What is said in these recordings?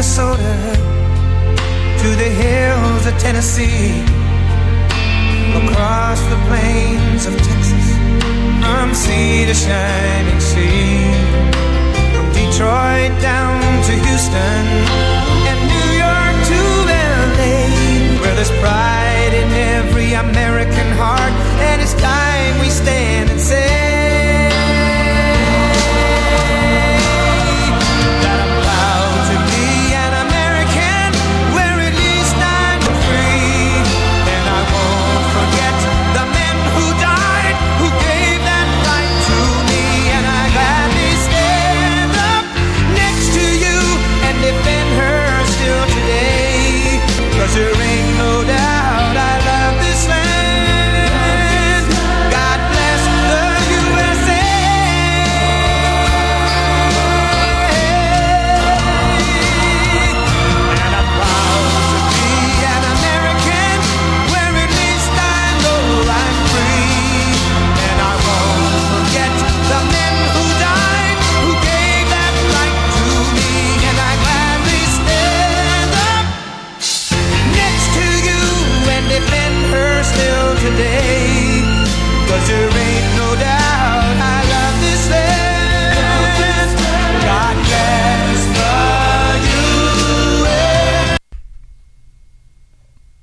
Minnesota to the hills of Tennessee, across the plains of Texas, from sea to shining sea, from Detroit down to Houston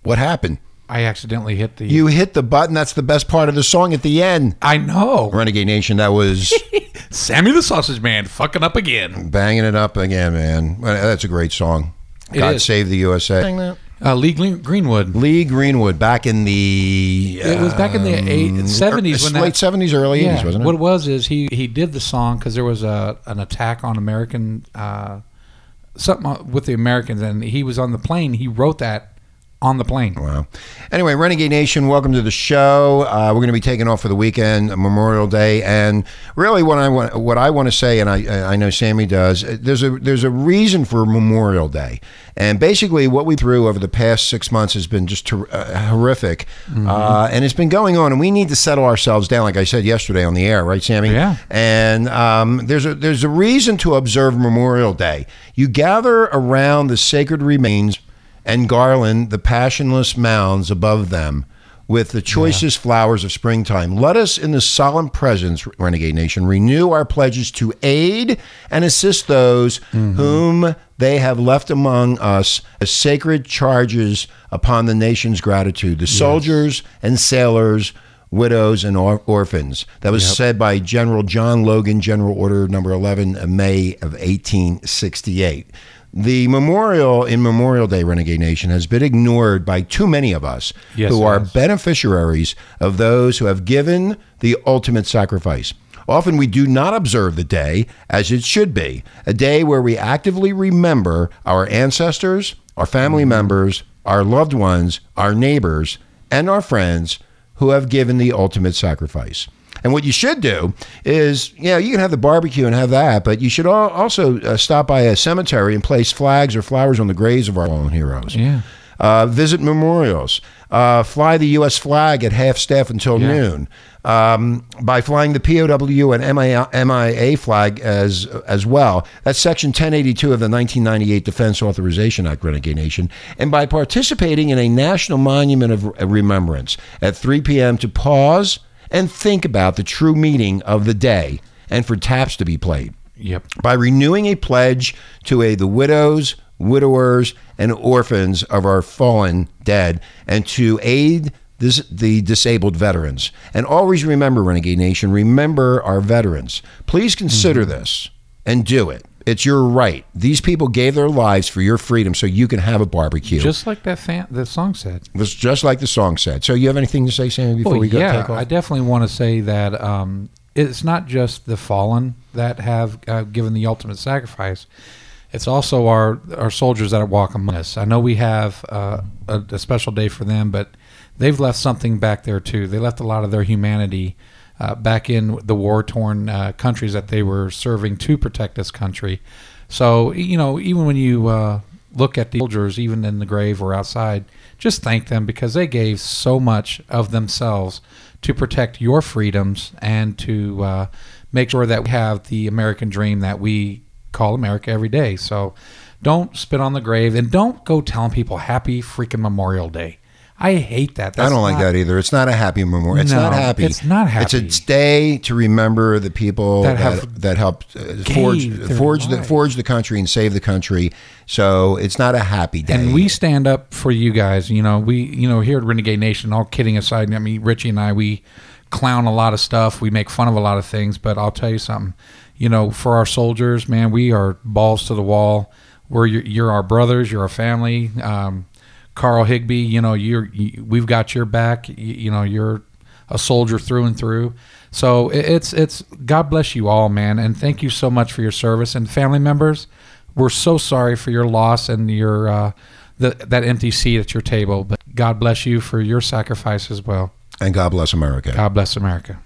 What happened? I accidentally hit the. You hit the button. That's the best part of the song at the end. I know. Renegade Nation, that was Sammy the Sausage Man fucking up again. banging it up again, man. That's a great song. It God is. save the USA. Uh, Lee Greenwood. Lee Greenwood back in the It was back in the eight, 70s when late seventies, early Yeah, eighties, wasn't it? What it was is he he did the song because there was a an attack on American uh, something with the Americans, and he was on the plane. He wrote that on the plane. Wow. Anyway, Renegade Nation, welcome to the show. Uh, we're going to be taking off for the weekend, Memorial Day, and really, what I want, what I want to say, and I, I know Sammy does. uh, There's a there's a reason for Memorial Day, and basically, what we through over the past six months has been just ter- uh, horrific, uh, and it's been going on, and we need to settle ourselves down, like I said yesterday on the air, right, Sammy? Yeah. And um, there's a there's a reason to observe Memorial Day. You gather around the sacred remains and garland the passionless mounds above them with the choicest flowers of springtime. Let us, in the solemn presence, Renegade Nation, renew our pledges to aid and assist those mm-hmm. whom they have left among us as sacred charges upon the nation's gratitude. The soldiers and sailors. Widows and or- orphans. That was said by General John Logan, General Order Number 11, of May of 1868. The memorial in Memorial Day Renegade Nation has been ignored by too many of us Yes, who are has. beneficiaries of those who have given the ultimate sacrifice. Often we do not observe the day as it should be, a day where we actively remember our ancestors, our family Mm-hmm. members, our loved ones, our neighbors, and our friends who have given the ultimate sacrifice. And what you should do is, you know, you can have the barbecue and have that, but you should also uh, stop by a cemetery and place flags or flowers on the graves of our fallen heroes. Yeah. Uh, visit memorials. Uh, fly the U.S. flag at half staff until Yeah. noon. Um, by flying the POW and MIA, MIA flag as as well. That's Section 1082 of the 1998 Defense Authorization Act, Renegade Nation. And by participating in a national monument of remembrance at 3 p.m. to pause and think about the true meaning of the day and for taps to be played Yep. by renewing a pledge to a the widows, widowers, and orphans of our fallen dead, and to aid this, the disabled veterans. And always remember, Renegade Nation, remember our veterans. Please consider this and do it. It's your right. These people gave their lives for your freedom so you can have a barbecue. Just like that fan, the song said. was just like the song said. So you have anything to say, Sammy, before Well, we go yeah, take off? I definitely want to say that um, it's not just the fallen that have uh, given the ultimate sacrifice. It's also our our soldiers that walk among us. I know we have uh, a, a special day for them, but they've left something back there too. They left a lot of their humanity uh, back in the war torn uh, countries that they were serving to protect this country. So you know, even when you uh, look at the soldiers, even in the grave or outside, just thank them because they gave so much of themselves to protect your freedoms and to uh, make sure that we have the American dream that we call America every day. So don't spit on the grave and don't go telling people happy freaking Memorial Day. I hate that. I don't like that either. It's not a happy memorial. It's No, not happy. it's not happy. It's a day to remember the people That that have that, helped uh, forge forge the forge the country and save the country. So it's not a happy day. And we stand up for you guys. You know, we, you know, here at Renegade Nation, all kidding aside, I mean, Richie and I, we clown a lot of stuff. We make fun of a lot of things, but I'll tell you something. You know, for our soldiers, man, we are balls to the wall. We're your, you're our brothers. You're our family. Um, Carl Higbie, you know, you're you, we've got your back. You, you know, you're a soldier through and through. So it- it's it's God bless you all, man, and thank you so much for your service and family members. We're so sorry for your loss and your uh, the, that empty seat at your table, but God bless you for your sacrifice as well. and God bless America. God bless America.